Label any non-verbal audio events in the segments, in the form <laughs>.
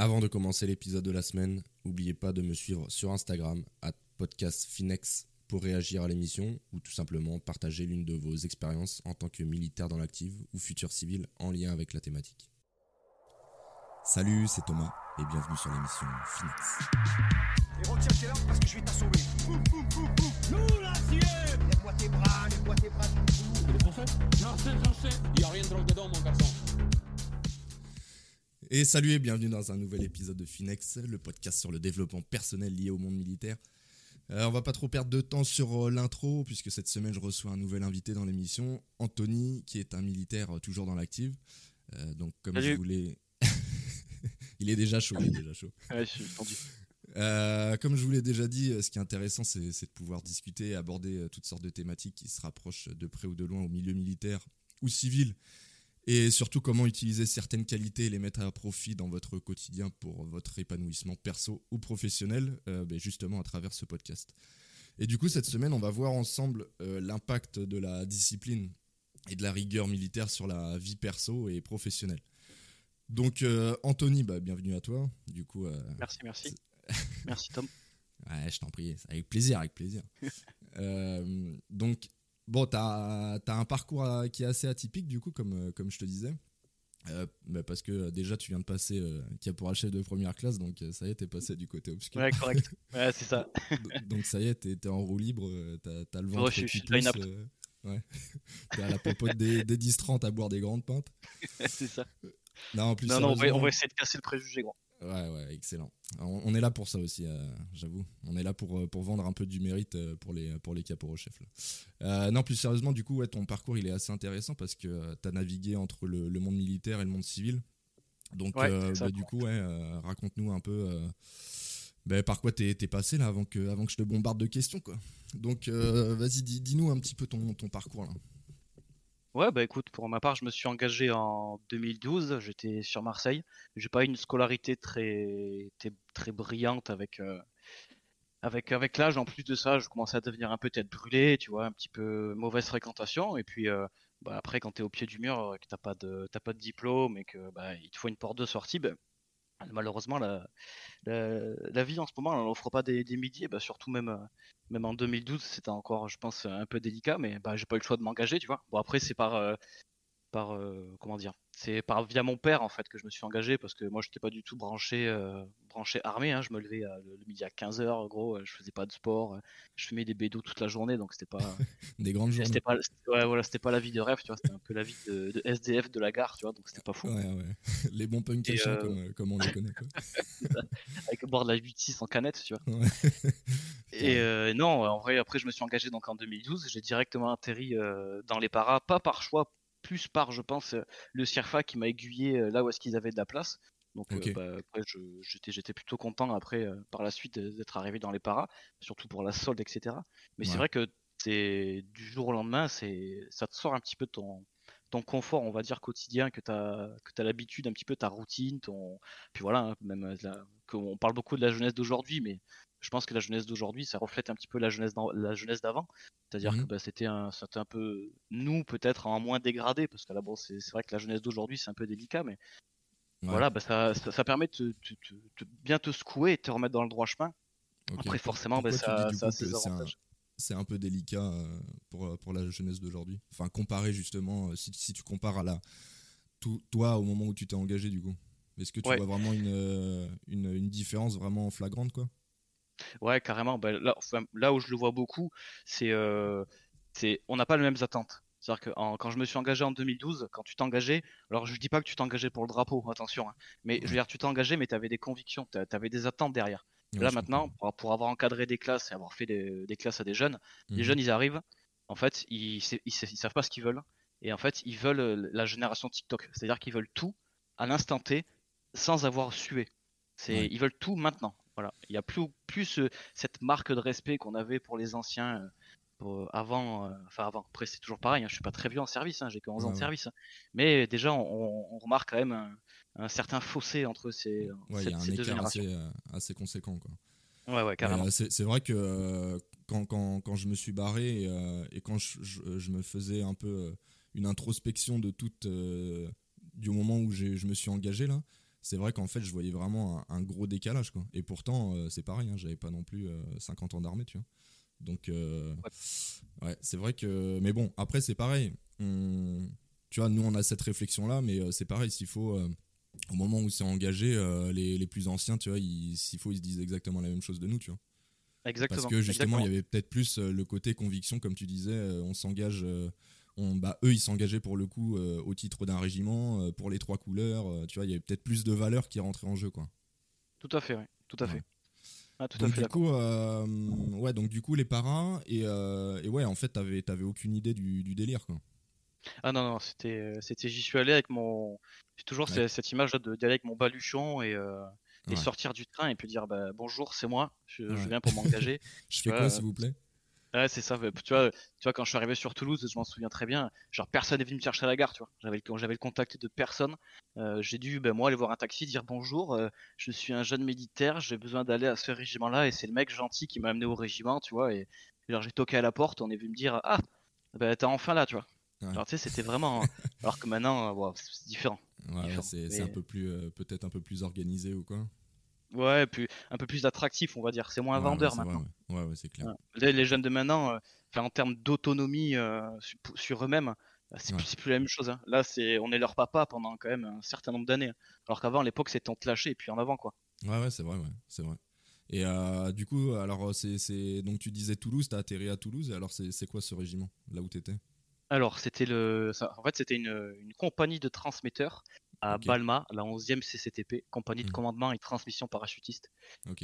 Avant de commencer l'épisode de la semaine, n'oubliez pas de me suivre sur Instagram, à podcastfinex, pour réagir à l'émission ou tout simplement partager l'une de vos expériences en tant que militaire dans l'active ou futur civil en lien avec la thématique. Salut, c'est Thomas et bienvenue sur l'émission Finex. Et retiens tes larmes parce que je vais t'assommer. Nous, l'acier Lève-moi tes bras, lève-moi tes bras. Il est français Non, c'est français. Il n'y a rien de drôle dedans, mon garçon. Et salut et bienvenue dans un nouvel épisode de Finex, le podcast sur le développement personnel lié au monde militaire. Euh, on va pas trop perdre de temps sur euh, l'intro, puisque cette semaine je reçois un nouvel invité dans l'émission, Anthony, qui est un militaire euh, toujours dans l'active. Euh, donc comme Salut. je voulais... <laughs> il est déjà chaud, il est déjà chaud. Ouais, je suis tendu. Comme je vous l'ai déjà dit, ce qui est intéressant, c'est de pouvoir discuter et aborder toutes sortes de thématiques qui se rapprochent de près ou de loin au milieu militaire ou civil. Et surtout, comment utiliser certaines qualités et les mettre à profit dans votre quotidien pour votre épanouissement perso ou professionnel, euh, ben, justement à travers ce podcast. Et du coup, cette semaine, on va voir ensemble euh, l'impact de la discipline et de la rigueur militaire sur la vie perso et professionnelle. Donc, euh, Anthony, bah, bienvenue à toi. Du coup, Merci, merci. Merci, Tom. <laughs> Ouais, je t'en prie, avec plaisir, avec plaisir. <laughs> Donc, bon, t'as as un parcours euh, qui est assez atypique, du coup, comme, euh, comme je te disais. Euh, bah, parce que déjà, tu viens de passer euh, caporal-chef de première classe, donc ça y est, t'es passé du côté obscur. Ouais, correct. <laughs> Ouais, c'est ça. donc, ça y est, t'es en roue libre, t'as le ventre je suis- qui je suis pousse, euh, ouais. <laughs> T'es à la popote des, des 10-30 à boire des grandes pintes. <laughs> c'est ça. Non, en plus, Non, non, on va, on va essayer de casser le préjugé, gros. Ouais, ouais, excellent. On, on est là pour ça aussi, euh, j'avoue. On est là pour, euh, pour vendre un peu du mérite euh, pour les, pour les caporaux-chefs. là. Euh, non, plus sérieusement, du coup, ouais, ton parcours, il est assez intéressant parce que tu as navigué entre le, le monde militaire et le monde civil. Donc, Ouais, euh, bah, du coup, ouais, raconte-nous un peu bah, par quoi t'es es passé là avant que, avant que je te bombarde de questions. Quoi. Donc, vas-y, dis- dis-nous un petit peu ton, ton parcours là. Ouais, bah écoute, pour ma part, je me suis engagé en 2012. J'étais sur Marseille. J'ai pas eu une scolarité très, très, brillante avec, euh, avec, avec l'âge. En plus de ça, je commençais à devenir un peu tête brûlée, tu vois, un petit peu mauvaise fréquentation. Et puis, euh, bah, après, quand t'es au pied du mur, euh, que t'as pas de, t'as pas de diplôme et que bah, il te faut une porte de sortie, bah, malheureusement, la, vie en ce moment, elle n'offre pas des, des midis. Bah, surtout même, euh, même en 2012, c'était encore, je pense, un peu délicat, mais bah, j'ai pas eu le choix de m'engager, tu vois. Bon, après, c'est par, euh, par euh, comment dire, c'est par via mon père en fait que je me suis engagé parce que moi, j'étais pas du tout branché, euh, branché armé. Hein. Je me levais euh, le, le midi à 15h, gros, je faisais pas de sport, je fumais des bédos toute la journée, donc c'était pas, <laughs> Des grandes journées. c'était pas, ouais, voilà, c'était pas la vie de rêve, tu vois. C'était un peu la vie de, de SDF de la gare, tu vois, donc c'était pas fou. Ouais, ouais. <laughs> Les bons punks à euh, comme, comme on les connaît. Quoi. <laughs> Avec boire de la 8-6 en canette, tu vois. Et euh, non, en vrai, après, je me suis engagé donc en 2012. J'ai directement atterri dans les paras, pas par choix, plus par, je pense, euh, le CIRFA qui m'a aiguillé euh, là où est-ce qu'ils avaient de la place. Donc, euh, bah, après, j'étais, plutôt content après, par la suite, d'être arrivé dans les paras, surtout pour la solde, etc. Mais Ouais. c'est vrai que c'est du jour au lendemain, c'est, ça te sort un petit peu ton, ton confort, on va dire, quotidien, que tu as, que l'habitude, un petit peu ta routine, ton. Puis voilà, hein, même la- qu'on parle beaucoup de la jeunesse d'aujourd'hui, mais je pense que la jeunesse d'aujourd'hui, ça reflète un petit peu la jeunesse d'en- la jeunesse d'avant. C'est-à-dire Mhm. que bah, c'était un, peu nous peut-être en moins dégradé, parce que là bon, c'est vrai que la jeunesse d'aujourd'hui c'est un peu délicat, mais Ouais. voilà, bah, ça, ça, ça permet de te, te- te- de bien te secouer et de te remettre dans le droit chemin. Après forcément, bah, ça, ça a ses avantages. c'est un peu délicat euh, pour, pour la jeunesse d'aujourd'hui? Enfin, comparé justement, euh, si, si tu compares à la, tout- toi au moment où tu t'es engagé, du coup. Est-ce que tu Ouais. vois vraiment une, euh, une, une différence vraiment flagrante, quoi? Ouais, carrément. Bah, là, enfin, là où je le vois beaucoup, c'est, euh, on n'a pas les mêmes attentes. C'est-à-dire que en- quand je me suis engagé en 2012, quand tu t'es engagé, alors je dis pas que tu t'es engagé pour le drapeau, attention, hein, mais je veux dire, tu t'es engagé, mais tu avais des convictions, tu avais des attentes derrière. Ouais, là maintenant, pour, pour avoir encadré des classes et avoir fait des, des classes à des jeunes, les jeunes ils arrivent, en fait, ils, ils, sa- ils savent pas ce qu'ils veulent, et en fait, ils veulent euh, la génération TikTok, c'est-à-dire qu'ils veulent tout à l'instant T, sans avoir sué. C'est, Ouais. ils veulent tout maintenant. Voilà, il y a plus plus euh, cette marque de respect qu'on avait pour les anciens. euh, pour- avant, euh, enfin avant, après c'est toujours pareil, hein, je suis pas très vieux en service, hein, j'ai que 11 ans de service, hein. mais déjà on, on remarque quand même un, un certain fossé entre ces, Ouais, il ces- y a un ces deux générations. assez, euh, assez conséquent, quoi. Ouais, ouais, carrément. Euh, c'est vrai que euh, quand, quand, quand je me suis barré euh, et quand je, je- je me faisais un peu euh, une introspection de toute euh, du moment où je me suis engagé là, c'est vrai qu'en fait, je voyais vraiment un, un gros décalage. Quoi. Et pourtant, euh, c'est pareil, hein, j'avais pas non plus euh, 50 ans d'armée, tu vois. Donc, euh, ouais, c'est vrai que. Mais bon, après, c'est pareil. On- Tu vois, nous, on a cette réflexion-là, mais euh, c'est pareil, s'il faut. au moment où c'est engagé, les, les plus anciens, tu vois, s'il faut, ils se disent exactement la même chose de nous, tu vois. Exactement. Parce que justement, exactement. il y avait peut-être plus le côté conviction, comme tu disais, on s'engage. On, bah, eux, ils s'engageaient pour le coup euh, au titre d'un régiment, euh, pour les trois couleurs. euh, tu vois, il y avait peut-être plus de valeur qui rentrait en jeu, quoi. Tout à fait, oui. Tout à Ouais. fait. Ah, tout à fait du coup, ouais, donc du coup, les paras et, et ouais, en fait, t'avais, t'avais aucune idée du, du délire, quoi. Ah non, non, c'était, c'était, j'y suis allé avec mon. J'ai toujours Ouais. cette, image de d'aller avec mon baluchon et, et Ouais. sortir du train et puis dire bah, bonjour, c'est moi, je, je viens pour m'engager. <laughs> Je fais quoi, s'il vous plaît? Ouais, c'est ça. Tu vois, tu vois, quand je suis arrivé sur Toulouse, je m'en souviens très bien. Genre, personne n'est venu me chercher à la gare, tu vois. J'avais, le- j'avais le contact de personne. Euh, j'ai dû, ben, moi, aller voir un taxi, dire bonjour. euh, je suis un jeune militaire, j'ai besoin d'aller à ce régiment-là, et c'est le mec gentil qui m'a amené au régiment, tu vois. Et alors, j'ai toqué à la porte, on est venu me dire, ah, ben, t'es enfin là, tu vois. Ouais. Alors, tu sais, c'était vraiment. alors que maintenant, euh, c'est différent. Ouais, Différent. c'est, un peu plus, euh, peut-être un peu plus organisé ou quoi. Ouais, puis un peu plus attractif, on va dire. C'est moins Ouais, vendeur ouais, vrai, maintenant. ouais. C'est clair. Les, les jeunes de maintenant, euh, en termes d'autonomie euh, sur, sur eux-mêmes, euh, c'est plus, plus la même chose. hein. Là, c'est on est leur papa pendant quand même un certain nombre d'années. Alors qu'avant, à l'époque, c'était on te lâchait et puis en avant, quoi. Ouais, ouais, c'est vrai, c'est vrai. Et euh, du coup, alors, c'est, donc tu disais Toulouse, t'as atterri à Toulouse, et alors c'est, quoi ce régiment, là où t'étais? Alors, c'était le, en fait, c'était une, une compagnie de transmetteurs à. Balma, la 11e CCTP, compagnie de Mhm. commandement et transmission parachutiste.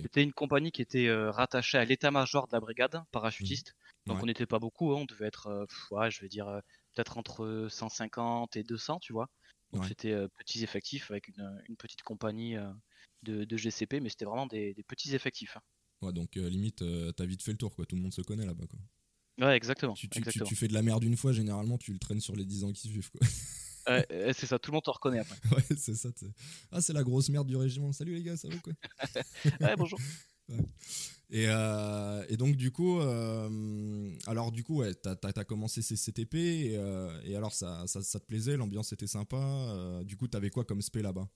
C'était une compagnie qui était euh, rattachée à l'état-major de la brigade parachutiste. Donc Ouais. on n'était pas beaucoup, hein, on devait être, euh, pff, ouais, je vais dire, euh, peut-être entre 150 et 200, tu vois. Donc Ouais. c'était petits effectifs avec une, une petite compagnie de, de GCP, mais c'était vraiment des, des petits effectifs. hein. Ouais, donc limite, t'as vite fait le tour, quoi. Tout le monde se connaît là-bas, quoi. Ouais, exactement. Tu, tu, tu, exactement. tu fais de la merde une fois, généralement, tu le traînes sur les 10 ans qui suivent, quoi. <laughs> Ouais, ouais, c'est ça, tout le monde te reconnaît après. <laughs> ouais, c'est ça. t'sais. Ah, c'est la grosse merde du régiment. Salut les gars, ça va quoi? <laughs> Ouais, bonjour. <laughs> et, euh, et donc, du coup, euh, alors, du coup, ouais, t'as as, commencé ces CTP, et, euh, et alors, ça, ça, ça te plaisait, l'ambiance était sympa. euh, du coup, t'avais quoi comme spé là-bas?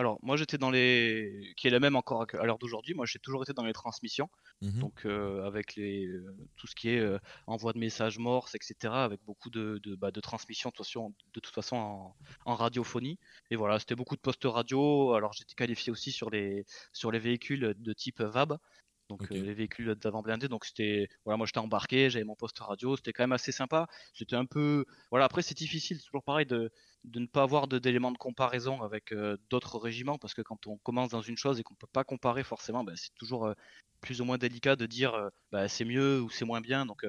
Alors, moi j'étais dans les. qui est la même encore à l'heure d'aujourd'hui, moi j'ai toujours été dans les transmissions. Mhm. donc euh, avec les, euh, tout ce qui est euh, envoi de messages morses, etc., avec beaucoup de, de, bah, de transmission de toute façon, de toute façon en, en radiophonie. Et voilà, c'était beaucoup de postes radio. Alors j'étais qualifié aussi sur les, sur les véhicules de type VAB, donc euh, les véhicules d'avant blindés. Donc c'était, voilà, moi j'étais embarqué, j'avais mon poste radio, c'était quand même assez sympa. C'était un peu, voilà, après c'est difficile, toujours pareil de, de ne pas avoir d'éléments de comparaison avec euh, d'autres régiments, parce que quand on commence dans une chose et qu'on peut pas comparer forcément, ben, c'est toujours euh, plus ou moins délicat de dire euh, bah, c'est mieux ou c'est moins bien. Donc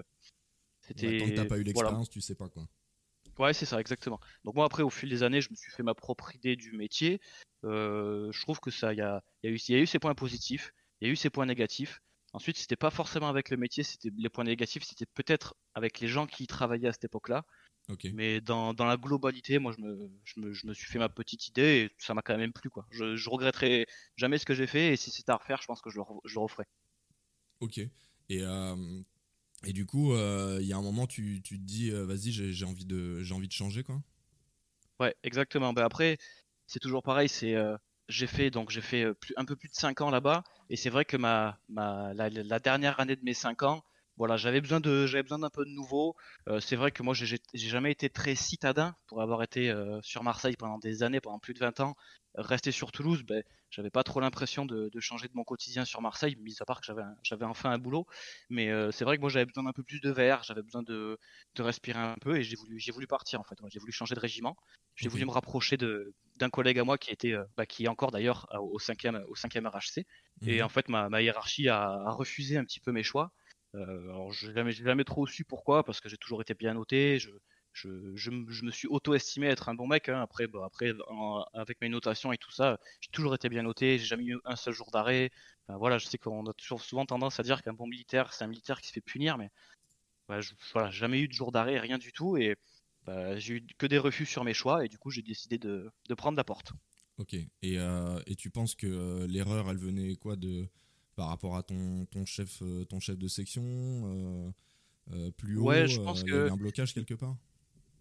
c'était. Ouais, Tant que pas eu voilà. l'expérience, tu sais pas quoi. Ouais, c'est ça, exactement. Donc moi après, au fil des années, je me suis fait ma propre idée du métier. Je trouve que ça, il y a, y, a y a eu ses points positifs, il y a eu ses points négatifs. Ensuite, c'était pas forcément avec le métier, c'était les points négatifs, c'était peut-être avec les gens qui y travaillaient à cette époque-là. Mais dans, dans la globalité, moi, je me, je, me, je me suis fait ma petite idée et ça m'a quand même plu, quoi. Je, je regretterai jamais ce que j'ai fait et si c'est à refaire, je pense que je le, je le referai. Ok. Et, euh, et du coup, euh, il y a un moment, tu, tu te dis, euh, vas-y, j'ai j'ai envie, de- j'ai envie de changer, quoi. Ouais, exactement. Ben après, c'est toujours pareil. C'est j'ai fait donc j'ai fait plus- un peu plus de 5 ans là-bas et c'est vrai que ma, ma la, la dernière année de mes 5 ans, voilà, j'avais besoin de j'avais besoin d'un peu de nouveau. Euh, c'est vrai que moi j'ai j'ai jamais été très citadin pour avoir été euh, sur Marseille pendant des années, pendant plus de 20 ans. Rester sur Toulouse, ben j'avais pas trop l'impression de, de changer de mon quotidien sur Marseille, mis à part que j'avais un- j'avais enfin un boulot. Mais euh, c'est vrai que moi j'avais besoin d'un peu plus de verre, j'avais besoin de, de respirer un peu et j'ai voulu j'ai voulu partir en fait. J'ai voulu changer de régiment. J'ai voulu me rapprocher de d'un collègue à moi qui était bah, qui est encore d'ailleurs au 5e au 5e RHC et Mhm. en fait ma, ma hiérarchie a, a refusé un petit peu mes choix. Euh, alors je n'ai jamais, trop su pourquoi parce que j'ai toujours été bien noté. Je me- suis auto-estimé être un bon mec. hein. Après, bah, avec mes notations et tout ça, j'ai toujours été bien noté. J'ai jamais eu un seul jour d'arrêt. Voilà, je sais qu'on a toujours souvent tendance à dire qu'un bon militaire, c'est un militaire qui se fait punir, mais bah, je, voilà, jamais eu de jour d'arrêt, rien du tout. Et bah, j'ai eu que des refus sur mes choix et du coup j'ai décidé de, de prendre la porte. Ok. Et, euh, et tu penses que euh, l'erreur, elle venait quoi de par rapport à ton, ton chef, euh, ton chef de section euh, euh, plus haut Ouais, je pense il y que- avait un blocage quelque part?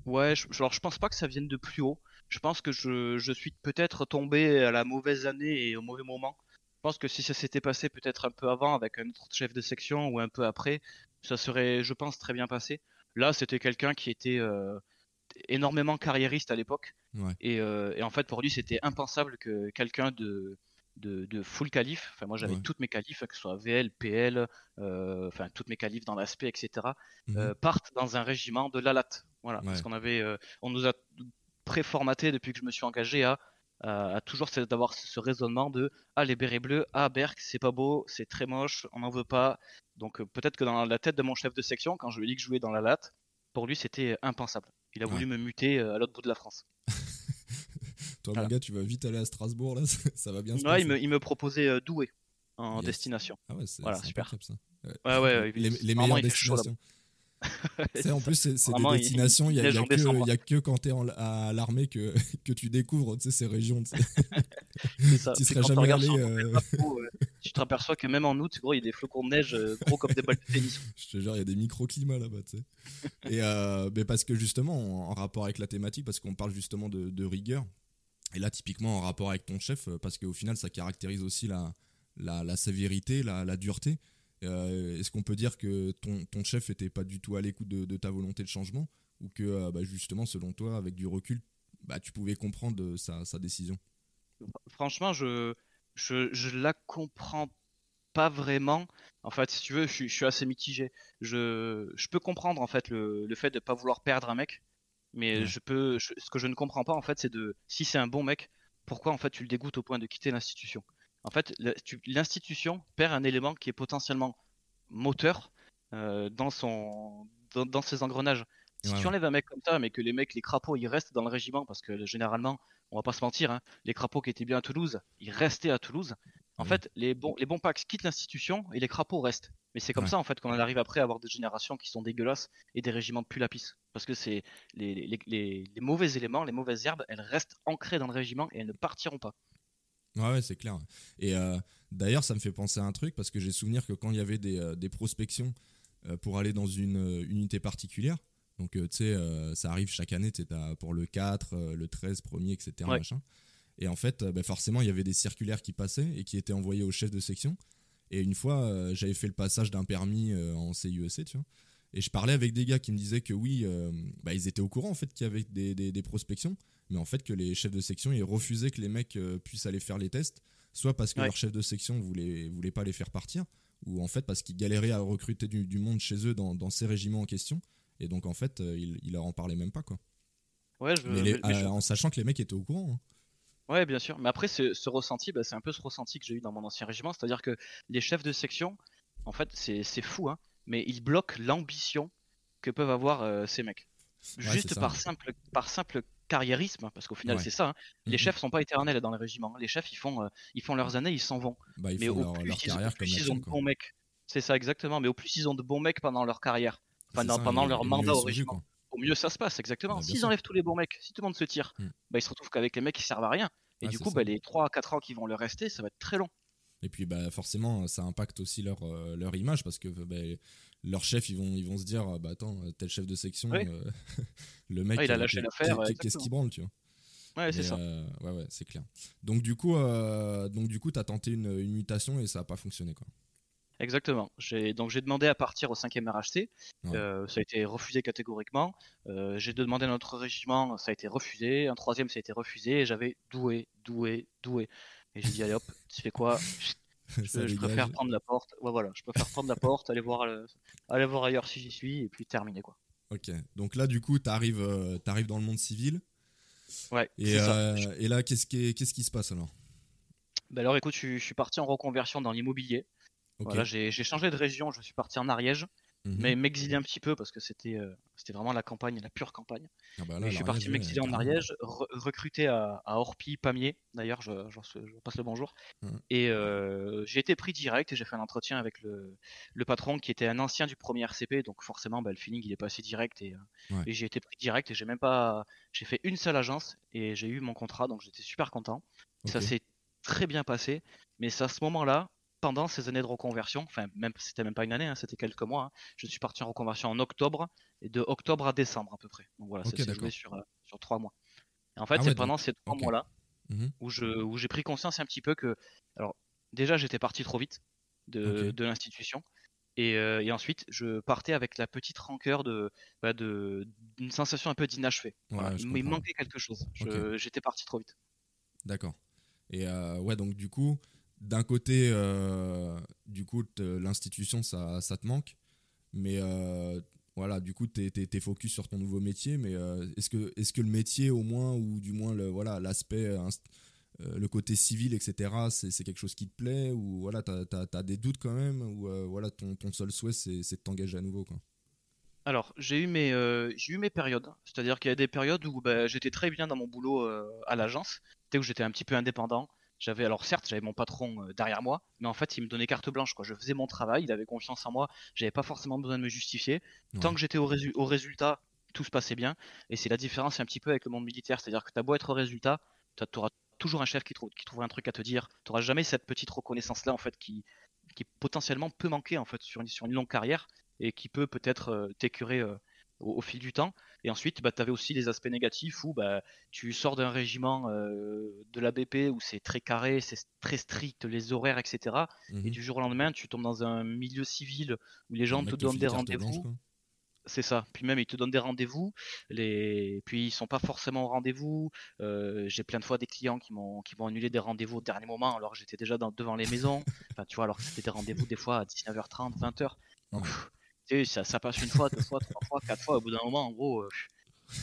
Ouais, je, alors je pense pas que ça vienne de plus haut. Je pense que je, je suis peut-être tombé à la mauvaise année et au mauvais moment. Je pense que si ça s'était passé peut-être un peu avant avec un autre chef de section ou un peu après, ça serait, je pense, très bien passé. Là, c'était quelqu'un qui était euh, énormément carriériste à l'époque. Ouais. Et, euh, et en fait, pour lui, c'était impensable que quelqu'un de, de, de full qualif, enfin moi j'avais Ouais. toutes mes qualifs, que ce soit VL, PL, euh, enfin toutes mes qualifs dans l'aspect, etc., Mhm. euh, partent dans un régiment de la latte. Voilà, Ouais. parce qu'on avait, euh, on nous a préformaté depuis que je me suis engagé à, à, à toujours d'avoir ce raisonnement de ah les bérets bleus, ah Berk c'est pas beau, c'est très moche, on n'en veut pas. Donc peut-être que dans la tête de mon chef de section, quand je lui ai dit que je jouais dans la latte, pour lui c'était impensable. Il a voulu me muter à l'autre bout de la France. <laughs> Toi, mon gars, tu vas vite aller à Strasbourg, là, <laughs> ça, va bien se Ouais, passer. il me, il me proposait euh, Douai en Yes. destination. Ah ouais, c'est Voilà, super. ça. Ouais, ouais, les, les vraiment, meilleures destinations. <laughs> Tu en plus, c'est des destinations, il y a, y a que, décembre. il y a que quand t'es en- à l'armée que, <laughs> que tu découvres tu ces régions. tu ça. Tu serais tu jamais allé. euh, euh, tu te aperçois que même en août, gros, il y a des flocons de neige euh, gros comme des balles de tennis. Je te jure, il y a des microclimats là-bas, tu sais. Et euh, mais parce que justement, en, en rapport avec la thématique, parce qu'on parle justement de, de rigueur, et là, typiquement, en rapport avec ton chef, euh, parce qu'au final, ça caractérise aussi la, la, la sévérité, la, la dureté. Euh, Est-ce qu'on peut dire que ton, ton chef était pas du tout à l'écoute de, ta volonté de changement ou que euh, bah, justement, selon toi, avec du recul, bah, tu pouvais comprendre sa, sa décision? Franchement, je, je, je la comprends pas vraiment. En fait, si tu veux, je, suis- assez mitigé. Je, je peux comprendre en fait le, le fait de pas vouloir perdre un mec, mais Ouais. je peux, je- ce que je ne comprends pas en fait, c'est de si c'est un bon mec, pourquoi en fait tu le dégoûtes au point de quitter l'institution? En fait, l'institution perd un élément qui est potentiellement moteur euh, dans son, dans, dans ses engrenages. Si Ouais, tu enlèves un mec comme ça, mais que les mecs, les crapauds, ils restent dans le régiment, parce que généralement, on va pas se mentir, hein, les crapauds qui étaient bien à Toulouse, ils restaient à Toulouse. En Ouais. fait, les bons, les bons packs quittent l'institution et les crapauds restent. Mais c'est comme Ouais. ça, en fait, qu'on arrive après à avoir des générations qui sont dégueulasses et des régiments de pulapis. Parce que c'est les, les, les, les mauvais éléments, les mauvaises herbes, elles restent ancrées dans le régiment et elles ne partiront pas. Ouais, ouais, c'est clair. Et euh, d'ailleurs, ça me fait penser à un truc parce que j'ai souvenir que quand il y avait des, euh, des prospections euh, pour aller dans une unité particulière, donc tu sais, ça arrive chaque année, tu pour le 4, euh, le 13, premier, etc. Ouais. machin. Et en fait, euh, bah, forcément, il y avait des circulaires qui passaient et qui étaient envoyées au chef de section. Et une fois, euh, j'avais fait le passage d'un permis euh, en CIEC, tu vois. Et je parlais avec des gars qui me disaient que oui, euh, bah, ils étaient au courant en fait qu'il y avait des, des- des prospections, mais en fait que les chefs de section ils refusaient que les mecs puissent aller faire les tests, soit parce que Ouais. leur chef de section voulait, voulait pas les faire partir, ou en fait parce qu'ils galéraient à recruter du, du monde chez eux dans, dans ces régiments en question. Et donc en fait, ils, ils leur en parlaient même pas quoi. Ouais, je, Mais les- mais- mais je- en sachant que les mecs étaient au courant. hein. Ouais, bien sûr. Mais après, ce, ce ressenti, bah, c'est un peu ce ressenti que j'ai eu dans mon ancien régiment. C'est-à-dire que les chefs de section, en fait, c'est fou, hein, mais ils bloquent l'ambition que peuvent avoir euh, ces mecs. Ouais, Juste par, simple, par simple carriérisme, parce qu'au final, Ouais. c'est ça. hein. Les chefs sont pas éternels dans les régiments. Les chefs, ils font, euh, ils font leurs années, ils s'en vont. Bah, ils mais au leur, plus, leur ils, au plus ils ont de bons mecs. C'est ça, exactement. Mais au plus ils ont de bons mecs pendant leur carrière, pendant, ça, pendant leur mandat au régiment. Au mieux ça se passe, exactement. S'ils enlèvent tous les bons mecs, si tout le monde se tire, Mm. bah, il se retrouve qu'avec les mecs qui servent à rien. Et du coup, bah, les 3 à 4 ans qui vont leur rester, ça va être très long. Et puis bah forcément ça impacte aussi leur, euh, leur image parce que bah, leurs chefs ils vont, ils vont se dire ah, bah attends tel chef de section Oui. euh, <laughs> le mec Ah, il a euh, lâché l'affaire, qu'est-ce qu'il branle tu vois Ouais, c'est ça. euh, ouais ouais c'est clair donc du coup euh, donc du coup t'as tenté une, une mutation et ça a pas fonctionné quoi Exactement. J'ai donc j'ai demandé à partir au 5e RHC. Ouais. Euh, ça a été refusé catégoriquement. Euh, j'ai demandé à notre régiment, ça a été refusé. Un troisième, ça a été refusé. Et j'avais doué, doué, doué. Et j'ai dit allez hop, tu fais quoi? <laughs> Je, je préfère prendre la porte. Ouais, voilà, je préfère prendre la porte, aller voir, le- aller voir ailleurs si j'y suis, et puis terminer quoi. ok donc là du coup t'arrives euh, t'arrives dans le monde civil Ouais. et, c'est ça. euh, et là qu'est-ce qui, est- qu'est-ce qui se passe alors? Bah alors écoute, je suis parti en reconversion dans l'immobilier. Voilà, j'ai changé de région. Je suis parti en Ariège, Mhm. mais m'exiler un petit peu parce que c'était euh, c'était vraiment la campagne, la pure campagne. Ah bah là, je suis parti m'exiler en. Ariège, re- recruté à, à Orpi, Pamiers. D'ailleurs, je, je, je passe le bonjour. Ouais. Et euh, j'ai été pris direct et j'ai fait un entretien avec le, le patron qui était un ancien du premier RCP. Donc forcément, bah, le feeling il est passé direct et, euh, Ouais. et j'ai été pris direct et j'ai même pas, j'ai fait une seule agence et j'ai eu mon contrat. Donc j'étais super content. Ça s'est très bien passé. Mais c'est à ce moment-là pendant ces années de reconversion, enfin même c'était même pas une année, hein, c'était quelques mois. hein, je suis parti en reconversion en octobre et de octobre à décembre à peu près. Donc voilà, Ok, ça s'est joué sur euh, sur trois mois. Et en fait, Ah c'est ouais, pendant donc- ces trois mois-là Mhm. où je où j'ai pris conscience un petit peu que alors déjà j'étais parti trop vite de, de l'institution et, euh, et ensuite je partais avec la petite rancœur de bah, de d'une sensation un peu d'inachevé. Voilà, Ouais, je il, manquait quelque chose. J'étais parti trop vite. D'accord. Et euh, ouais, donc du coup, d'un côté, euh, du coup, te- l'institution, ça, ça te manque, mais euh, voilà, du coup, t'es es, focus sur ton nouveau métier, mais euh, est-ce que, est que le métier, au moins, ou du moins le voilà l'aspect, euh, euh, le côté civil, etc., c'est quelque chose qui te plaît, ou voilà, t'as as, des doutes quand même, ou euh, voilà, ton, ton seul souhait, c'est de t'engager à nouveau. Alors, j'ai eu mes, euh, eu mes périodes. C'est-à-dire qu'il y a des périodes où bah, j'étais très bien dans mon boulot euh, à l'agence, tu où j'étais un petit peu indépendant. J'avais, alors certes, j'avais mon patron euh, derrière moi, mais en fait, il me donnait carte blanche. Quoi. Je faisais mon travail, il avait confiance en moi, j'avais pas forcément besoin de me justifier. Tant que j'étais au, résu- au résultat, tout se passait bien. Et c'est la différence un petit peu avec le monde militaire. C'est-à-dire que tu as beau être au résultat, tu auras toujours un chef qui, qui trouvera un truc à te dire. Tu n'auras jamais cette petite reconnaissance-là, en fait, qui, qui potentiellement peut manquer en fait, sur, une, sur une longue carrière et qui peut peut-être euh, t'écurer euh, au, au fil du temps. Et ensuite, bah, tu avais aussi les aspects négatifs où bah, tu sors d'un régiment euh, de la BP où c'est très carré, c'est très strict, les horaires, etc. Et Mhm. du jour au lendemain, tu tombes dans un milieu civil où les Le gens te donnent des rendez-vous. C'est ça. Puis même, ils te donnent des rendez-vous. Les... Puis ils sont pas forcément au rendez-vous. Euh, j'ai plein de fois des clients qui m'ont qui m'ont annulé des rendez-vous au dernier moment alors que j'étais déjà dans- devant les maisons. <laughs> Enfin, tu vois, alors que c'était des rendez-vous des fois à 19h30, 20h. Donc, pff, ça, ça passe une fois, deux fois, trois fois, quatre fois. Au bout d'un moment, en gros, euh,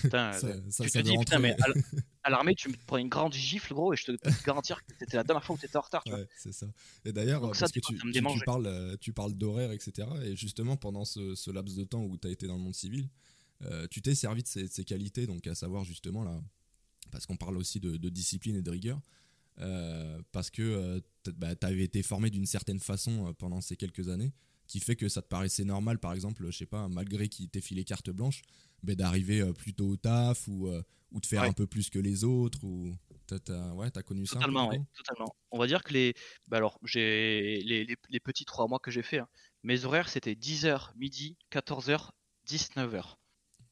putain, <laughs> Ça- euh, ça- tu te dis, putain, mais <laughs> à l'armée, tu me prends une grande gifle, gros, et je te <laughs> peux te garantir que c'était la dernière fois où tu étais en retard. Tu vois. Ouais, c'est ça. Et d'ailleurs, parce ça, que tu, tu- tu parles, euh, tu parles d'horaire, etc. Et justement, pendant ce, ce laps de temps où tu as été dans le monde civil, euh, tu t'es servi de ces, qualités, donc à savoir justement là, parce qu'on parle aussi de, de discipline et de rigueur, euh, parce que tu avais été formé d'une certaine façon euh, pendant ces quelques années, qui fait que ça te paraissait normal, par exemple, je sais pas, malgré qu'il t'ait filé carte blanche, ben, d'arriver euh, plus tôt au taf ou, euh, ou de faire Ouais. un peu plus que les autres ou t'as as, ouais, as connu ça peu, Totalement, ouais. On va dire que les, bah alors, j'ai les, les, les petits trois mois que j'ai fait, hein, mes horaires c'était 10h, midi, 14h, 19h.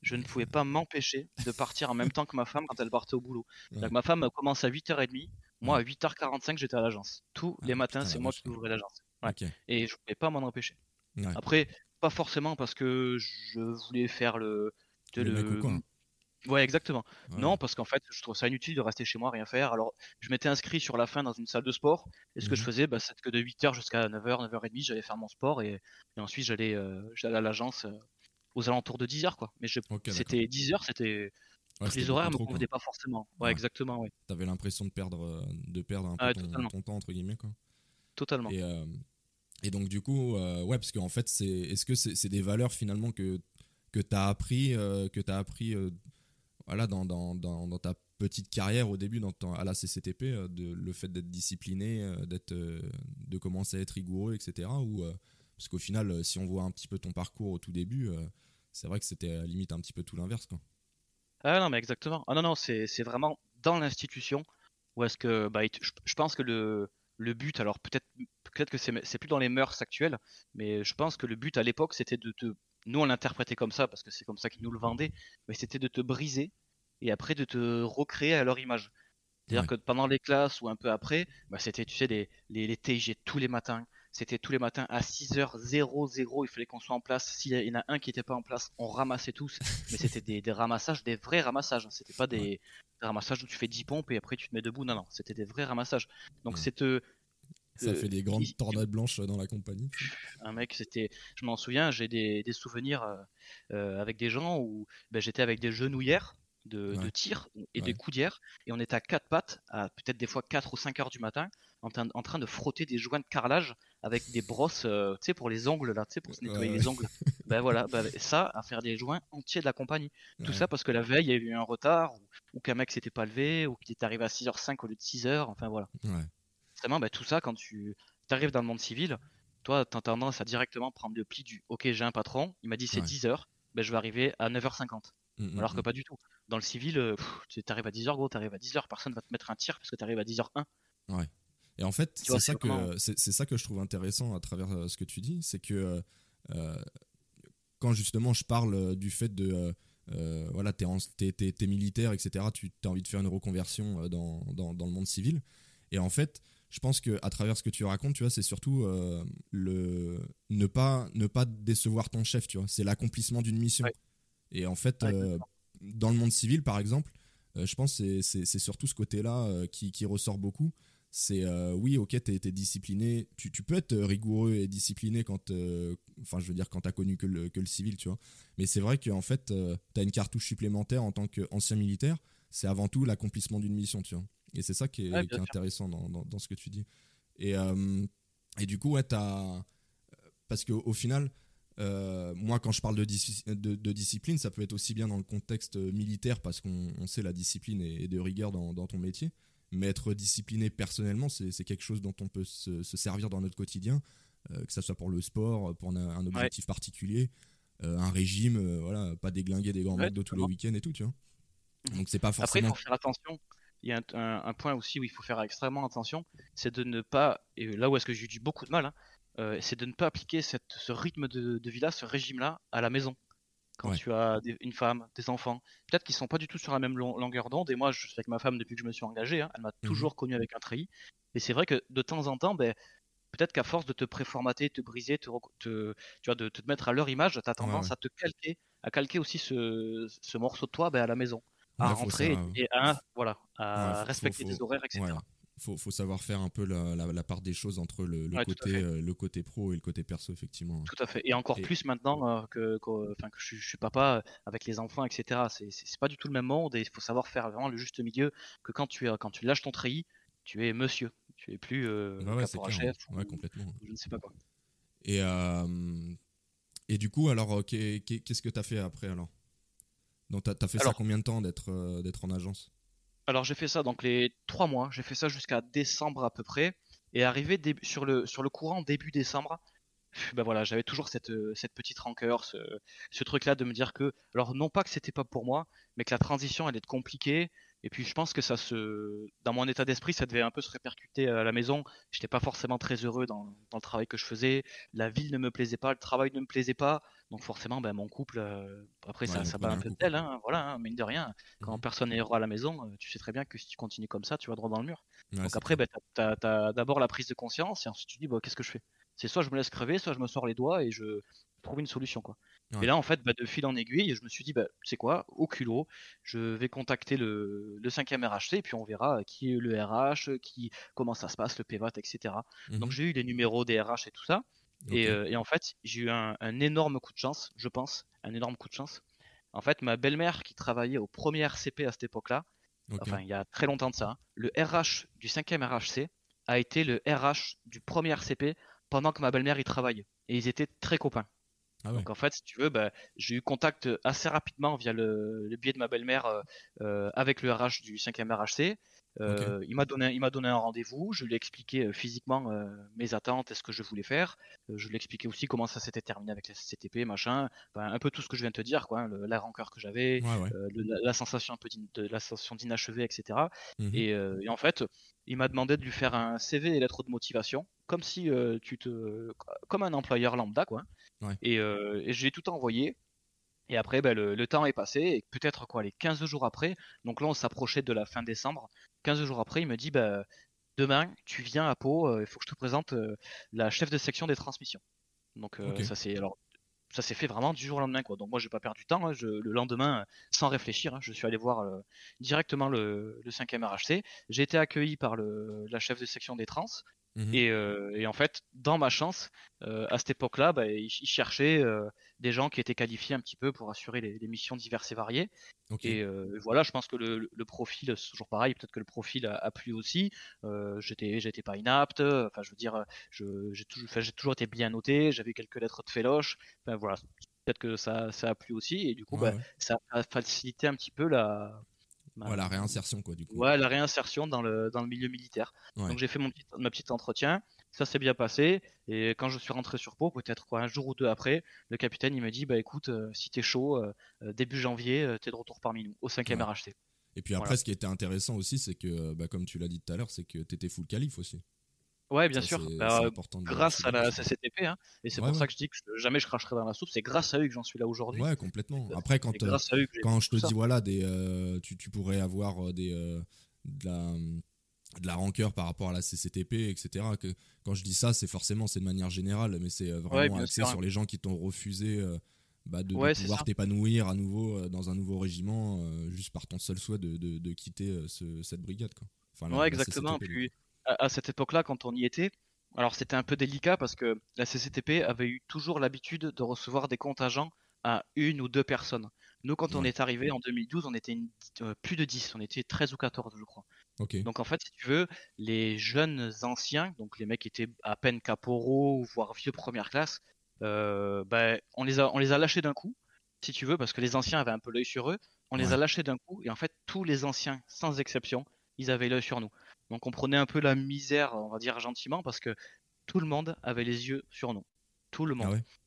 Je ne pouvais pas m'empêcher de partir en même temps que ma femme quand elle partait au boulot. Ouais. Donc ma femme commence à 8h30, moi à 8h45 j'étais à l'agence. Tous Ah, les matins putain, c'est moi qui ouvrais l'agence. Ouais. Et je pouvais pas m'en empêcher. Ouais. Après, pas forcément parce que je voulais faire le... de Le mec au coin. Ouais, exactement. Ouais. Non, parce qu'en fait, je trouve ça inutile de rester chez moi, rien faire. Alors, je m'étais inscrit sur la fin dans une salle de sport. Et ce que je Mhm. faisais, bah, c'est que de 8h jusqu'à 9h, 9h30, j'allais faire mon sport. Et, et ensuite, j'allais euh, j'allais à l'agence euh, aux alentours de 10h. Quoi. Mais je- c'était 10h, c'était. Ouais, les horaires beaucoup me convenaient pas forcément. Ouais, Ouais. exactement, ouais. T'avais l'impression de perdre, euh, de perdre un peu ton temps entre guillemets quoi. Totalement. Et, euh, et donc du coup, euh, ouais, parce qu'en fait, c'est, est-ce que c'est, des valeurs finalement que que t'as appris, euh, que t'as appris, euh, voilà, dans, dans, dans, ta petite carrière au début, dans ton- à la CCTP, le fait d'être discipliné, d'être, de commencer à être rigoureux, etc. Ou parce qu'au final, si on voit un petit peu ton parcours au tout début, c'est vrai que c'était à la limite un petit peu tout l'inverse quoi. Ah non, mais exactement. Ah non, non, c'est vraiment dans l'institution où est-ce que. Bah, je pense que le, le but, alors peut-être peut-être que c'est c'est plus dans les mœurs actuelles, mais je pense que le but à l'époque, c'était de te. Nous, on l'interprétait comme ça parce que c'est comme ça qu'ils nous le vendaient, mais c'était de te briser et après de te recréer à leur image. C'est-à-dire Ouais. que pendant les classes ou un peu après, bah, c'était, tu sais, les, les, les TIG tous les matins. C'était tous les matins à 6h00, il fallait qu'on soit en place. S'il y en a un qui n'était pas en place, on ramassait tous. Mais c'était des, des ramassages, des vrais ramassages. C'était pas des, des ramassages où tu fais 10 pompes et après tu te mets debout. Non, non, c'était des vrais ramassages. Donc Ouais. euh, Ça Euh, fait des grandes il- tornades blanches dans la compagnie. un mec, c'était, je m'en souviens, j'ai des, des souvenirs euh, euh, avec des gens où ben, j'étais avec des genouillères de, tir et Ouais. des coudières et on était à quatre pattes, à peut-être des fois 4 ou 5 heures du matin, en, train- en train de frotter des joints de carrelage avec des brosses, euh, tu sais, pour les ongles là, tu sais, pour se nettoyer Ouais, les ongles. <laughs> ben voilà, ben, ça, à faire des joints entiers de la compagnie. Tout ça parce que la veille, il y a eu un retard, ou, ou qu'un mec s'était pas levé, ou qu'il est arrivé à 6h05 au lieu de 6h, enfin voilà forcément, bah, tout ça, quand tu arrives dans le monde civil, toi, tu as tendance à directement prendre le pli du OK, j'ai un patron, il m'a dit c'est Ouais. 10 heures, ben, je vais arriver à 9h50. Mm, mm, Alors que mm. pas du tout. Dans le civil, euh, tu arrives à 10h, gros, tu arrives à 10h, personne va te mettre un tir parce que tu arrives à 10h01. Et en fait, c'est ça, que, vraiment- c'est, c'est ça que je trouve intéressant à travers euh, ce que tu dis, c'est que euh, quand justement je parle du fait de. euh, voilà, t'es, en- t'es, t'es- t'es militaire, etc., tu as envie de faire une reconversion dans, dans, dans le monde civil. Et en fait, je pense que à travers ce que tu racontes, tu vois, c'est surtout euh, le ne pas ne pas décevoir ton chef, tu vois. C'est l'accomplissement d'une mission. Ouais. Et en fait, Ouais, euh, dans le monde civil, par exemple, euh, je pense que c'est- surtout ce côté-là euh, qui, qui ressort beaucoup. C'est oui, ok, t'es es discipliné. Tu, tu peux être rigoureux et discipliné quand, enfin, je veux dire, quand t'as connu que le, que le civil, tu vois. Mais c'est vrai qu'en fait, t'as une cartouche supplémentaire en tant qu'ancien militaire. C'est avant tout l'accomplissement d'une mission, tu vois. Et c'est ça qui est, Ouais, qui bien est sûr. intéressant dans, dans, dans ce que tu dis. Et, euh, et du coup, ouais, t'as. Parce qu'au au final, euh, moi, quand je parle de, dis- de, de discipline, ça peut être aussi bien dans le contexte militaire, parce qu'on on sait la discipline et, et de rigueur dans, dans ton métier. Mais être discipliné personnellement, c'est quelque chose dont on peut se, se servir dans notre quotidien, euh, que ce soit pour le sport, pour un, un objectif particulier, euh, un régime, voilà, pas déglinguer des grands Ouais, McDo tous les week-ends et tout, tu vois. Mhm. Donc c'est pas Après, il forcément. faut faire attention. Il y a un, un- un point aussi où il faut faire extrêmement attention, c'est de ne pas, et là où est-ce que j'ai eu beaucoup de mal, hein, euh, c'est de ne pas appliquer cette, ce rythme de, de vie-là, ce régime-là, à la maison. Quand Ouais. tu as des- une femme, des enfants, peut-être qu'ils sont pas du tout sur la même long- longueur d'onde. Et moi, je suis avec ma femme depuis que je me suis engagé. hein, elle m'a Mhm. toujours connu avec un treillis. Et c'est vrai que de temps en temps, ben, peut-être qu'à force de te préformater, te briser, te, tu vois, de, te mettre à leur image, tu as tendance ouais. à te calquer, à calquer aussi ce, ce morceau de toi ben, à la maison à rentrer ça- et à, voilà, à faut- respecter faut- tes horaires, etc. Faut, faut savoir faire un peu la, la, la part des choses entre le, le Ouais, tout à côté, fait. euh, le côté pro et le côté perso, effectivement. Tout à fait. Et encore Et- plus maintenant euh, que, que, enfin, que je, suis- je suis papa euh, avec les enfants, etc. C'est- pas du tout le même monde et il faut savoir faire vraiment le juste milieu. Que quand tu, es- quand tu lâches ton treillis, tu es monsieur. Tu es plus euh, Ouais, ouais, clair. chef Ouais, ou- complètement. je ne sais pas quoi. Et, et du coup, alors, qu'est- qu'est- qu'est-ce que tu as fait après alors? Donc, tu as, fait ça combien de temps d'être d'être en agence? Alors j'ai fait ça donc les trois mois. J'ai fait ça jusqu'à décembre à peu près. Et arrivé sur, le, sur le courant début décembre, ben voilà, j'avais toujours cette, euh, cette petite rancœur, ce, ce truc-là de me dire que, alors non pas que c'était pas pour moi, mais que la transition elle est compliquée. Et puis je pense que ça se, dans mon état d'esprit, ça devait un peu se répercuter à la maison. J'étais pas forcément très heureux dans, dans le travail que je faisais. La ville ne me plaisait pas, le travail ne me plaisait pas. Donc forcément, ben, mon couple, euh, après Ouais, ça, ça bat un peu de tel, hein, voilà, hein, mine de rien. Quand Mhm. personne n'est heureux à la maison, euh, tu sais très bien que si tu continues comme ça, tu vas droit dans le mur. Ouais, Donc après, bah, tu as, d'abord la prise de conscience et ensuite tu dis bah, qu'est-ce que je fais? C'est soit je me laisse crever, soit je me sors les doigts et je trouve une solution. quoi. Ouais. Et là, en fait, bah, de fil en aiguille, je me suis dit bah, tu sais quoi, au culot, je vais contacter le, le 5e RHC et puis on verra qui est le RH, qui, comment ça se passe, le PVAT, etc. Donc Mhm. j'ai eu les numéros des RH et tout ça. Et, euh, et en fait, j'ai eu un, un énorme coup de chance, je pense, un énorme coup de chance. En fait, ma belle-mère qui travaillait au premier RCP à cette époque-là, enfin il y a très longtemps de ça, hein, le RH du 5e RHC a été le RH du premier RCP pendant que ma belle-mère y travaillait. Et ils étaient très copains. Ah ouais. Donc en fait, si tu veux, bah, j'ai eu contact assez rapidement via le, le biais de ma belle-mère euh, euh, avec le RH du 5e RHC. Euh, Il m'a donné, il m'a donné un rendez-vous. Je lui ai expliqué physiquement euh, mes attentes et ce que je voulais faire. Je lui ai expliqué aussi comment ça s'était terminé avec la CTP, machin. Enfin, un peu tout ce que je viens de te dire, quoi. hein, le- la rancœur que j'avais, Ouais, ouais. le- la, la sensation un peu de la sensation d'inachevé, etc. Et, euh, et en fait, il m'a demandé de lui faire un CV et lettre de motivation, comme si euh, tu te, comme un employeur lambda, quoi. Ouais. Et, euh, et j'ai tout envoyé. Et après, ben, le, le temps est passé, et peut-être quoi, les 15 jours après, donc là on s'approchait de la fin décembre, 15 jours après, il me dit, bah, demain, tu viens à Pau, euh, il faut que je te présente la chef de section des transmissions. Donc ça c'est alors ça s'est fait vraiment du jour au lendemain quoi. Donc moi j'ai pas perdu de temps, hein. Je- le lendemain sans réfléchir, hein, je suis allé voir euh, directement le, le 5e RHC. J'ai été accueilli par le, la chef de section des trans Et, euh, et en fait dans ma chance euh, à cette époque-là, bah, ils, ils cherchaient euh, des gens qui étaient qualifiés un petit peu pour assurer les, les missions diverses et variées. Et voilà, je pense que le, le profil, c'est toujours pareil, peut-être que le profil a, a plu aussi. J'étais, j'étais pas inapte, enfin je veux dire, j'ai, toujours, enfin, j'ai toujours été bien noté, j'avais quelques lettres de féloche, enfin voilà, peut-être que ça, ça a plu aussi, et du coup, Ouais, bah, ouais. ça a facilité un petit peu la, ma- Ouais, la réinsertion, quoi, du coup. ouais, la réinsertion dans le, dans le milieu militaire. Ouais. Donc j'ai fait mon petit, ma petit entretien, ça s'est bien passé, et quand je suis rentré sur Pau, peut-être quoi, un jour ou deux après, le capitaine il me dit, bah écoute, euh, si t'es chaud, euh, euh, début janvier, euh, t'es de retour parmi nous, au 5e Ouais. RHC. Et puis après, Voilà. ce qui était intéressant aussi, c'est que, bah, comme tu l'as dit tout à l'heure, c'est que t'étais full qualif aussi. Ouais, bien Ça, sûr. Bah, de- grâce à la. CCTP, hein. Et c'est Ouais, pour ouais. ça que je dis que je- jamais je cracherai dans la soupe. C'est grâce à eux que j'en suis là aujourd'hui. Ouais, complètement. Après, quand, euh, grâce à eux que j'ai quand je te dis, voilà, des, euh, tu, tu pourrais avoir euh, des, euh, de, la, de la rancœur par rapport à la CCTP, etc. Que, quand je dis ça, c'est forcément, c'est de manière générale, mais c'est euh, Ouais, vraiment axé sûr. sur les gens qui t'ont refusé euh, bah, de, Ouais, pouvoir t'épanouir à nouveau euh, dans un nouveau régiment, euh, juste par ton seul souhait de, de- de quitter euh, ce- cette brigade. Quoi. Enfin, Ouais, la exactement. CCTP, Puis à, à cette époque-là, quand on y était, alors c'était un peu délicat parce que la CCTP avait eu toujours l'habitude de recevoir des contingents à une ou deux personnes. Nous, quand on est arrivé en 2012, on était une- euh, plus de 10, on était 13 ou 14, je crois. Donc en fait, si tu veux, les jeunes anciens, donc les mecs qui étaient à peine caporaux, voire vieux première classe, euh, ben, on, les a, on les a lâchés d'un coup, si tu veux, parce que les anciens avaient un peu l'œil sur eux. On les a lâchés d'un coup, et en fait, tous les anciens, sans exception, ils avaient l'œil sur nous. Donc on prenait un peu la misère, on va dire gentiment, parce que tout le monde avait les yeux sur nous. Tout le monde. Ah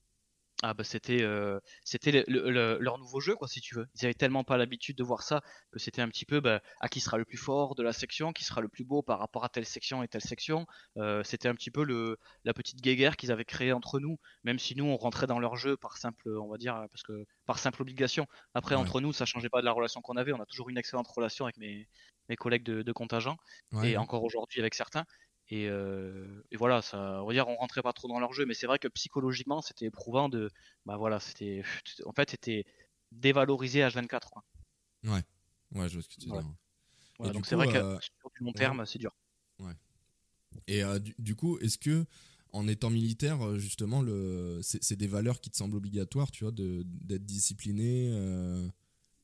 Ah bah c'était euh, c'était le- le- le- leur nouveau jeu quoi si tu veux. Ils avaient tellement pas l'habitude de voir ça que c'était un petit peu bah, à qui sera le plus fort de la section, qui sera le plus beau par rapport à telle section et telle section. Euh, c'était un petit peu le la petite guéguerre qu'ils avaient créée entre nous, même si nous on rentrait dans leur jeu par simple on va dire parce que par simple obligation. Après Ouais. entre nous ça changeait pas de la relation qu'on avait. On a toujours une excellente relation avec mes mes collègues de, de contingent Ouais, et encore aujourd'hui avec certains. Et, euh, et voilà, ça, on va dire, on rentrait pas trop dans leur jeu, mais c'est vrai que psychologiquement, c'était éprouvant de, bah voilà, c'était, <laughs> en fait, c'était dévalorisé H24. Quoi. Ouais, ouais, je vois ce que tu veux Ouais. donc c'est vrai que euh, sur du long ouais. terme, c'est dur. Et euh, du, du coup, est-ce que en étant militaire, justement, le, c'est, des valeurs qui te semblent obligatoires, tu vois, d'être discipliné, euh,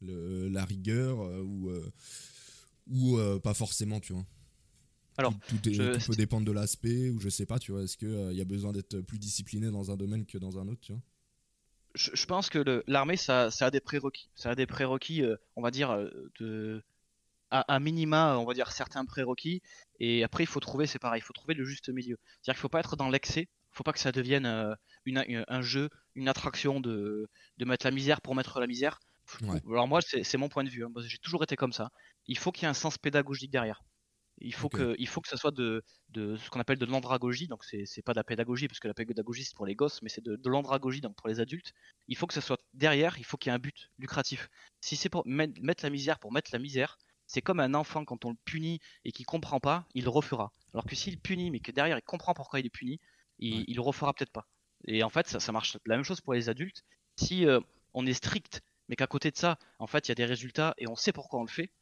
le, la rigueur, euh, ou, ou pas forcément, tu vois? Alors, tout, tout est- je- tout peut dépendre de l'aspect, ou je sais pas, tu vois, est-ce qu'il y a besoin d'être plus discipliné dans un domaine que dans un autre, tu vois? Je, je pense que l'armée, ça, ça a des prérequis. Ça a des prérequis, euh, on va dire, euh, de, à, à minima, on va dire certains prérequis. Et après, il faut trouver, c'est pareil, il faut trouver le juste milieu. C'est-à-dire qu'il faut pas être dans l'excès. Il faut pas que ça devienne euh, une, une- un jeu, une attraction de, de mettre la misère pour mettre la misère. Ouais. Alors moi, c'est mon point de vue. hein. J'ai toujours été comme ça. Il faut qu'il y ait un sens pédagogique derrière. Il faut, que, il faut que ça soit de, de ce qu'on appelle de l'andragogie. Donc c'est pas de la pédagogie parce que la pédagogie c'est pour les gosses, mais c'est de, de l'andragogie donc pour les adultes. Il faut que ça soit derrière. Il faut qu'il y ait un but lucratif. Si c'est pour mettre, mettre la misère pour mettre la misère, c'est comme un enfant quand on le punit et qu'il comprend pas, il le refera. Alors que s'il punit mais que derrière il comprend pourquoi il est puni, il, Ouais. il le refera peut-être pas. Et en fait, ça, ça marche la même chose pour les adultes. Si euh, on est strict, mais qu'à côté de ça, en fait, il y a des résultats et on sait pourquoi on le fait,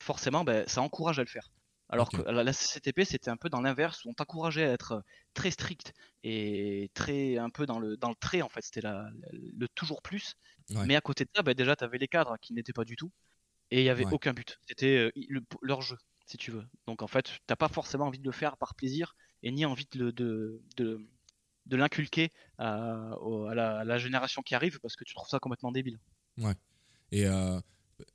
forcément, ben, ça encourage à le faire. Alors que la, la CCTP, c'était un peu dans l'inverse, où on t'encourageait à être très strict et très un peu dans le, dans le trait, en fait, c'était le, toujours plus. Ouais. Mais à côté de ça, ben, déjà, tu avais les cadres qui n'étaient pas du tout, et il n'y avait Ouais. aucun but. C'était euh, le- leur jeu, si tu veux. Donc en fait, t'as pas forcément envie de le faire par plaisir, et ni envie de, de, de, de l'inculquer à, la, à la génération qui arrive, parce que tu trouves ça complètement débile. Et euh,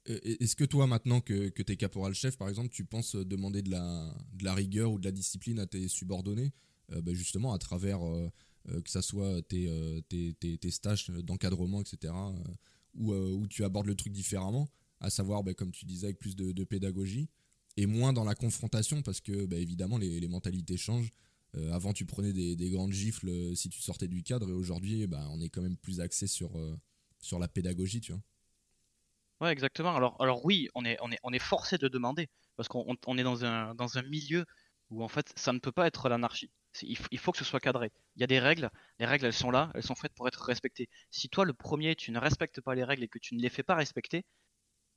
est-ce que toi, maintenant que, que tu es caporal-chef, par exemple, tu penses demander de la, de la rigueur ou de la discipline à tes subordonnés, euh, bah, justement à travers euh, euh, que ça soit tes, euh, tes, tes- stages d'encadrement, etc., euh, où, euh, tu abordes le truc différemment, à savoir, bah, comme tu disais, avec plus de, pédagogie, et moins dans la confrontation, parce que bah, évidemment, les, mentalités changent. Euh, avant, tu prenais des, des grandes gifles euh, si tu sortais du cadre, et aujourd'hui, on est quand même plus axé sur, euh, sur la pédagogie, tu vois. Ouais, exactement. Alors, alors oui, on est, on est, on est forcé de demander parce qu'on on- est dans un, dans un milieu où en fait ça ne peut pas être l'anarchie. Il, il faut que ce soit cadré. Il y a des règles, les règles elles sont là, elles sont faites pour être respectées. Si toi le premier tu ne respectes pas les règles et que tu ne les fais pas respecter,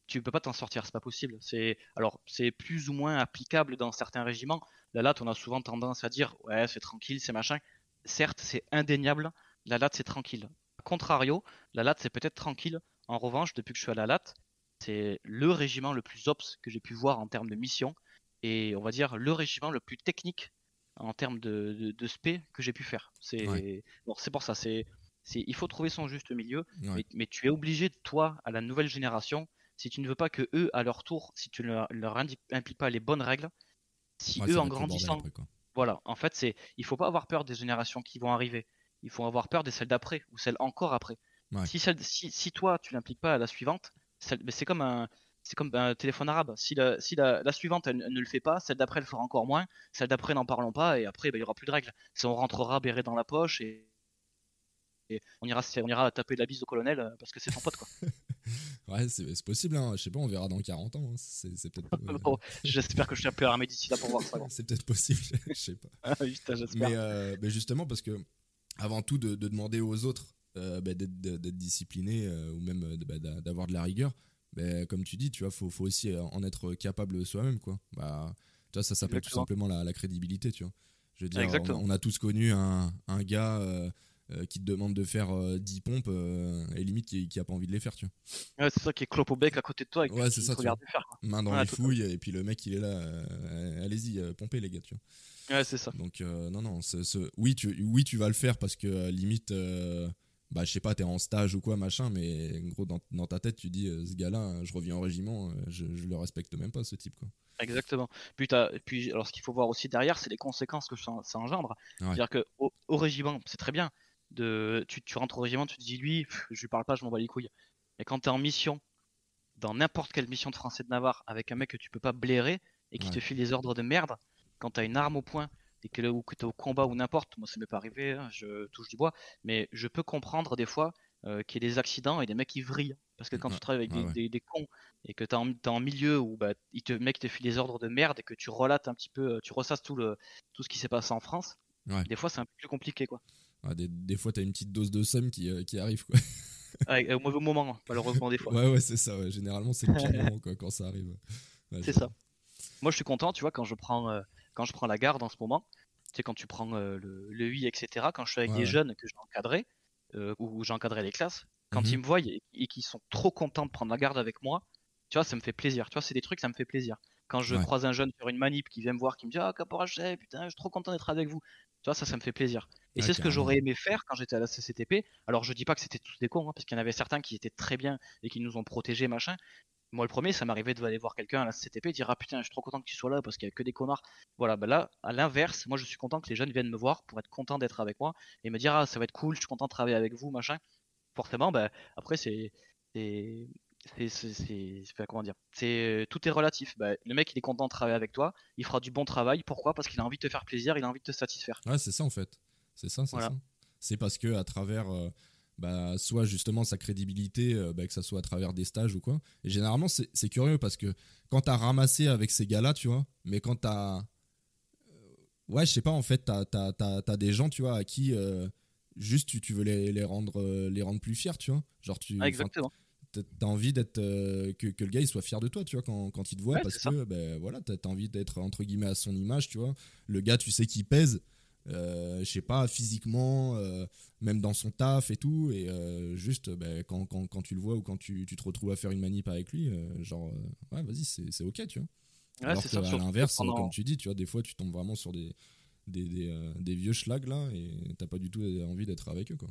tu peux pas t'en sortir, c'est pas possible. C'est alors c'est plus ou moins applicable dans certains régiments. La latte, on a souvent tendance à dire ouais c'est tranquille, c'est machin. Certes, c'est indéniable. La latte c'est tranquille. A contrario, la latte c'est peut-être tranquille. En revanche, depuis que je suis à la latte, c'est le régiment le plus ops que j'ai pu voir en termes de mission et on va dire le régiment le plus technique en termes de, de, de spé que j'ai pu faire. C'est Ouais. bon, c'est pour ça. C'est il faut trouver son juste milieu Ouais. mais, mais tu es obligé, toi, à la nouvelle génération, si tu ne veux pas que eux, à leur tour, si tu ne leur, impliques pas les bonnes règles, si Ouais, eux, en grandissant, après, voilà, en fait, c'est, il faut pas avoir peur des générations qui vont arriver. Il faut avoir peur des celles d'après ou celles encore après. Ouais. Si, celle, si, si toi, tu l'impliques pas à la suivante, c'est comme un, c'est comme un téléphone arabe. Si la, si la, la suivante elle, elle ne le fait pas, celle d'après elle fera encore moins, celle d'après n'en parlons pas, et après bah, il y aura plus de règles. Si on rentrera béret dans la poche et, et on ira on ira taper la bise au colonel euh, parce que c'est ton pote quoi. <laughs> Ouais, c'est possible, hein. je sais pas, on verra dans 40 ans. hein. C'est c'est peut-être <laughs> euh, Bon, J'espère que je suis un peu armé d'ici là pour voir ça. c'est peut-être possible, <laughs> je sais pas. Ah, putain, j'espère. Mais, euh, mais justement, parce que avant tout, de, de demander aux autres bah, d'être disciplinés euh, ou même euh, bah, d'a- d'avoir de la rigueur, bah, comme tu dis, tu vois, faut, faut aussi euh, en être capable soi-même, quoi. Bah, tu vois, ça s'appelle tout simplement la, la crédibilité, tu vois. Je veux dire, on, a tous connu un, un gars euh, euh, qui te demande de faire euh, 10 pompes euh, et limite qui, qui a pas envie de les faire, tu vois. Ouais, c'est ça qui est clope au bec à côté de toi et Ouais, te ça, tu regardes faire. quoi. Main dans Ouais, les fouilles et puis le mec il est là, euh, allez-y, euh, pompez les gars, tu vois. Ouais, c'est ça. Donc euh, non non, ce- oui tu oui tu vas le faire parce que euh, limite euh, bah je sais pas t'es en stage ou quoi machin mais en gros dans, dans ta tête tu dis euh, ce gars-là euh, je reviens au régiment euh, je, je le respecte même pas ce type quoi. Exactement. Puis, t'as- puis alors, ce qu'il faut voir aussi derrière, c'est les conséquences que ça, ça engendre. Ouais. C'est-à-dire que au, régiment, c'est très bien. De, tu, tu rentres au régiment, tu te dis lui, pff, je lui parle pas, je m'en bats les couilles. Mais quand tu es en mission, dans n'importe quelle mission de français de Navarre, avec un mec que tu peux pas blairer et qui Ouais. te file des ordres de merde, quand tu as une arme au poing et que, ou que tu es au combat ou n'importe, moi ça m'est pas arrivé, hein, je touche du bois, mais je peux comprendre des fois euh, qu'il y ait des accidents et des mecs qui vrillent. Parce que quand tu travailles avec des, ouais. des- des cons et que tu es, en milieu où bah, il te, le mec te file des ordres de merde et que tu relates un petit peu, euh, tu ressasses tout, le, tout ce qui s'est passé en France, Ouais. des fois c'est un peu plus compliqué quoi. Des, des fois t'as une petite dose de somme qui, euh, qui arrive quoi. <laughs> Ouais, au mauvais moment, hein, malheureusement des fois. Ouais ouais c'est ça ouais. généralement c'est le pire <laughs> moment quoi quand ça arrive. C'est ça. Moi, je suis content, tu vois, quand je prends, euh, quand je prends la garde en ce moment, tu sais, quand tu prends euh, le, le etc., quand je suis avec Ouais, des jeunes que j'ai encadrés, euh, ou j'ai encadré les classes, quand Mhm. ils me voient et, et qu'ils sont trop contents de prendre la garde avec moi, tu vois, ça me fait plaisir. Tu vois, c'est des trucs, ça me fait plaisir. Quand je Ouais. croise un jeune sur une manip qui vient me voir, qui me dit Ah, caporal putain, je suis trop content d'être avec vous. Tu vois, ça, ça me fait plaisir. Et c'est ce que j'aurais aimé faire quand j'étais à la CCTP. Alors, je dis pas que c'était tous des cons, hein, parce qu'il y en avait certains qui étaient très bien et qui nous ont protégés, machin. Moi, le premier, ça m'arrivait d'aller voir quelqu'un à la CCTP et dire Ah putain, je suis trop content que tu sois là parce qu'il y a que des connards. Voilà, bah là, à l'inverse, moi, je suis content que les jeunes viennent me voir pour être contents d'être avec moi et me dire Ah, ça va être cool, je suis content de travailler avec vous, machin. Forcément, bah, après, c'est. c'est- comment dire c'est tout est relatif Bah, le mec il est content de travailler avec toi il fera du bon travail pourquoi? Parce qu'il a envie de te faire plaisir il a envie de te satisfaire Ouais, c'est ça en fait. C'est ça, c'est Voilà. ça. C'est parce que à travers, euh, bah, soit justement sa crédibilité, euh, bah, que ça soit à travers des stages ou quoi. Et généralement, c'est curieux parce que quand t'as ramassé avec ces gars-là, tu vois, mais quand t'as. euh, Ouais, je sais pas, en fait, t'as t'as- t'as- t'as des gens, tu vois, à qui. euh, juste tu, tu veux les, les rendre les rendre plus fiers tu vois genre tu Ah, exactement t'as envie d'être euh, que, que le gars il soit fier de toi tu vois quand, quand il te voit Ouais, parce que ben voilà t'as envie d'être entre guillemets à son image tu vois le gars tu sais qu'il pèse je sais pas physiquement euh, même dans son taf et tout et euh, juste ben, quand, quand, quand tu le vois ou quand tu, tu te retrouves à faire une manip avec lui euh, genre euh, ouais vas-y c'est c'est ok tu vois Ouais, alors qu'à surtout l'inverse pendant- comme tu dis tu vois des fois tu tombes vraiment sur des des, des, euh, des vieux schlags là et t'as pas du tout envie d'être avec eux quoi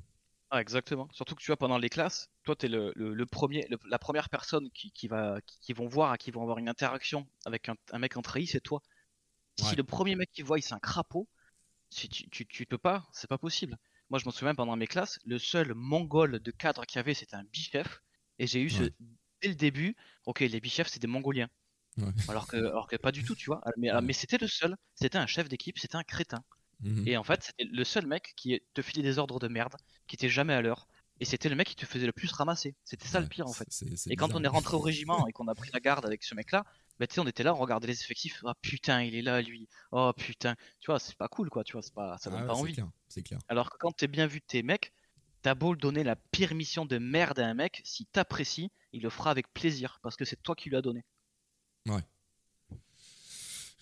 Ah, exactement. Surtout que tu vois, pendant les classes, toi, tu es le, le- le premier, le- la première personne qui, qui va, qui, qui vont voir, qui vont avoir une interaction avec un, un mec en trahi, c'est toi. Si Ouais. le premier mec qui voit, c'est un crapaud, si tu, tu, tu peux pas, c'est pas possible. Moi, je me souviens pendant mes classes, le seul mongol de cadre qu'il y avait, c'était un bichef. Et j'ai eu ce, dès le début, ok, les bichefs, c'est des mongoliens. Ouais. Alors, que, alors que pas du tout, tu vois. Mais, Ouais. mais c'était le seul, c'était un chef d'équipe, c'était un crétin. Mhm. Et en fait, c'était le seul mec qui te filait des ordres de merde, qui était jamais à l'heure. Et c'était le mec qui te faisait le plus ramasser. C'était ça le pire en fait. Et quand on est rentré au régiment et qu'on a pris la garde avec ce mec-là, bah tu sais, on était là, on regardait les effectifs. Ah putain, il est là lui. Oh putain. Tu vois, c'est pas cool quoi, tu vois, pas, ça donne Ah pas ouais, c'est envie. clair, c'est clair Alors que quand t'es bien vu de tes mecs, t'as beau donner la pire mission de merde à un mec, si t'apprécies, il le fera avec plaisir parce que c'est toi qui lui as donné.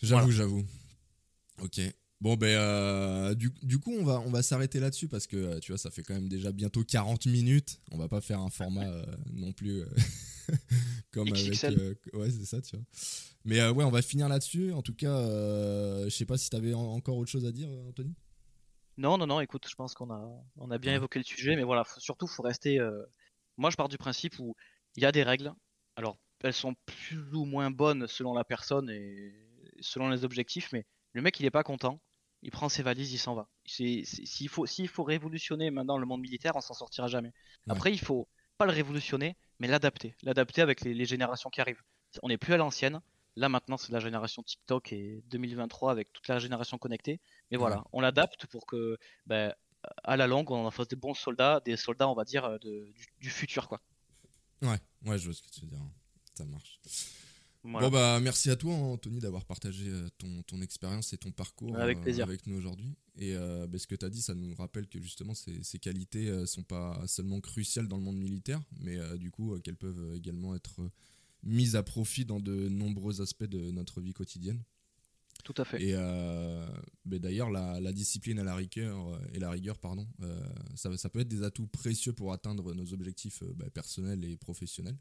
J'avoue, j'avoue. Ok. Bon, ben, euh, du, du coup, on va, on va s'arrêter là-dessus parce que, euh, tu vois, ça fait quand même déjà bientôt 40 minutes. On va pas faire un format euh, <laughs> non plus euh, <laughs> comme avec. XXL. euh, ouais, c'est ça, tu vois. Mais ouais, on va finir là-dessus. En tout cas, je sais pas si t'avais en- encore autre chose à dire, Anthony. Non, non, non, écoute, je pense qu'on a, on a bien Ouais. évoqué le sujet, mais voilà, faut- surtout, faut rester. Moi, je pars du principe où il y a des règles. Alors, elles sont plus ou moins bonnes selon la personne et selon les objectifs, mais le mec, il est pas content. Il prend ses valises, il s'en va. S'il faut, révolutionner maintenant le monde militaire, on s'en sortira jamais. Ouais. Après, il faut pas le révolutionner, mais l'adapter. L'adapter avec les, les générations qui arrivent. On n'est plus à l'ancienne. Là maintenant, c'est la génération TikTok et 2023 avec toute la génération connectée. Mais voilà, on l'adapte pour que, ben, à la longue, on en fasse des bons soldats, des soldats, on va dire, euh, de, du, du futur, quoi. Ouais, ouais, je vois ce que tu veux dire. Ça marche. Voilà. Bon bah merci à toi Anthony d'avoir partagé euh, ton, ton expérience et ton parcours Avec euh, plaisir. avec nous aujourd'hui. Et euh, bah, ce que tu as dit, ça nous rappelle que justement ces, ces qualités euh, sont pas seulement cruciales dans le monde militaire, mais du coup qu'elles peuvent également être mises à profit dans de nombreux aspects de notre vie quotidienne. Tout à fait. Et bah, d'ailleurs la, la discipline et la rigueur, et la rigueur pardon, ça, ça peut être des atouts précieux pour atteindre nos objectifs bah, personnels et professionnels.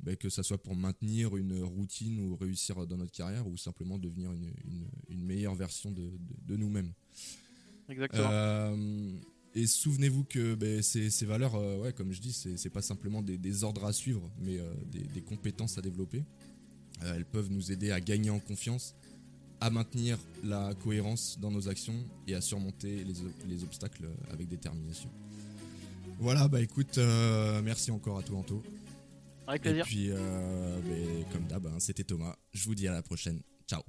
Bah, que ça soit pour maintenir une routine ou réussir dans notre carrière ou simplement devenir une, une- une meilleure version de, de- de nous-mêmes. Exactement. Euh, et souvenez-vous que ben, ces, ces valeurs, euh, ouais, comme je dis, c'est c'est pas simplement des, des ordres à suivre, mais euh, des, des compétences à développer. Elles peuvent nous aider à gagner en confiance, à maintenir la cohérence dans nos actions et à surmonter les, ob- les obstacles avec détermination. Voilà, bah écoute, merci encore à toi Anto. Avec Et plaisir. puis, euh, ben, comme d'hab, hein, c'était Thomas. Je vous dis à la prochaine. Ciao.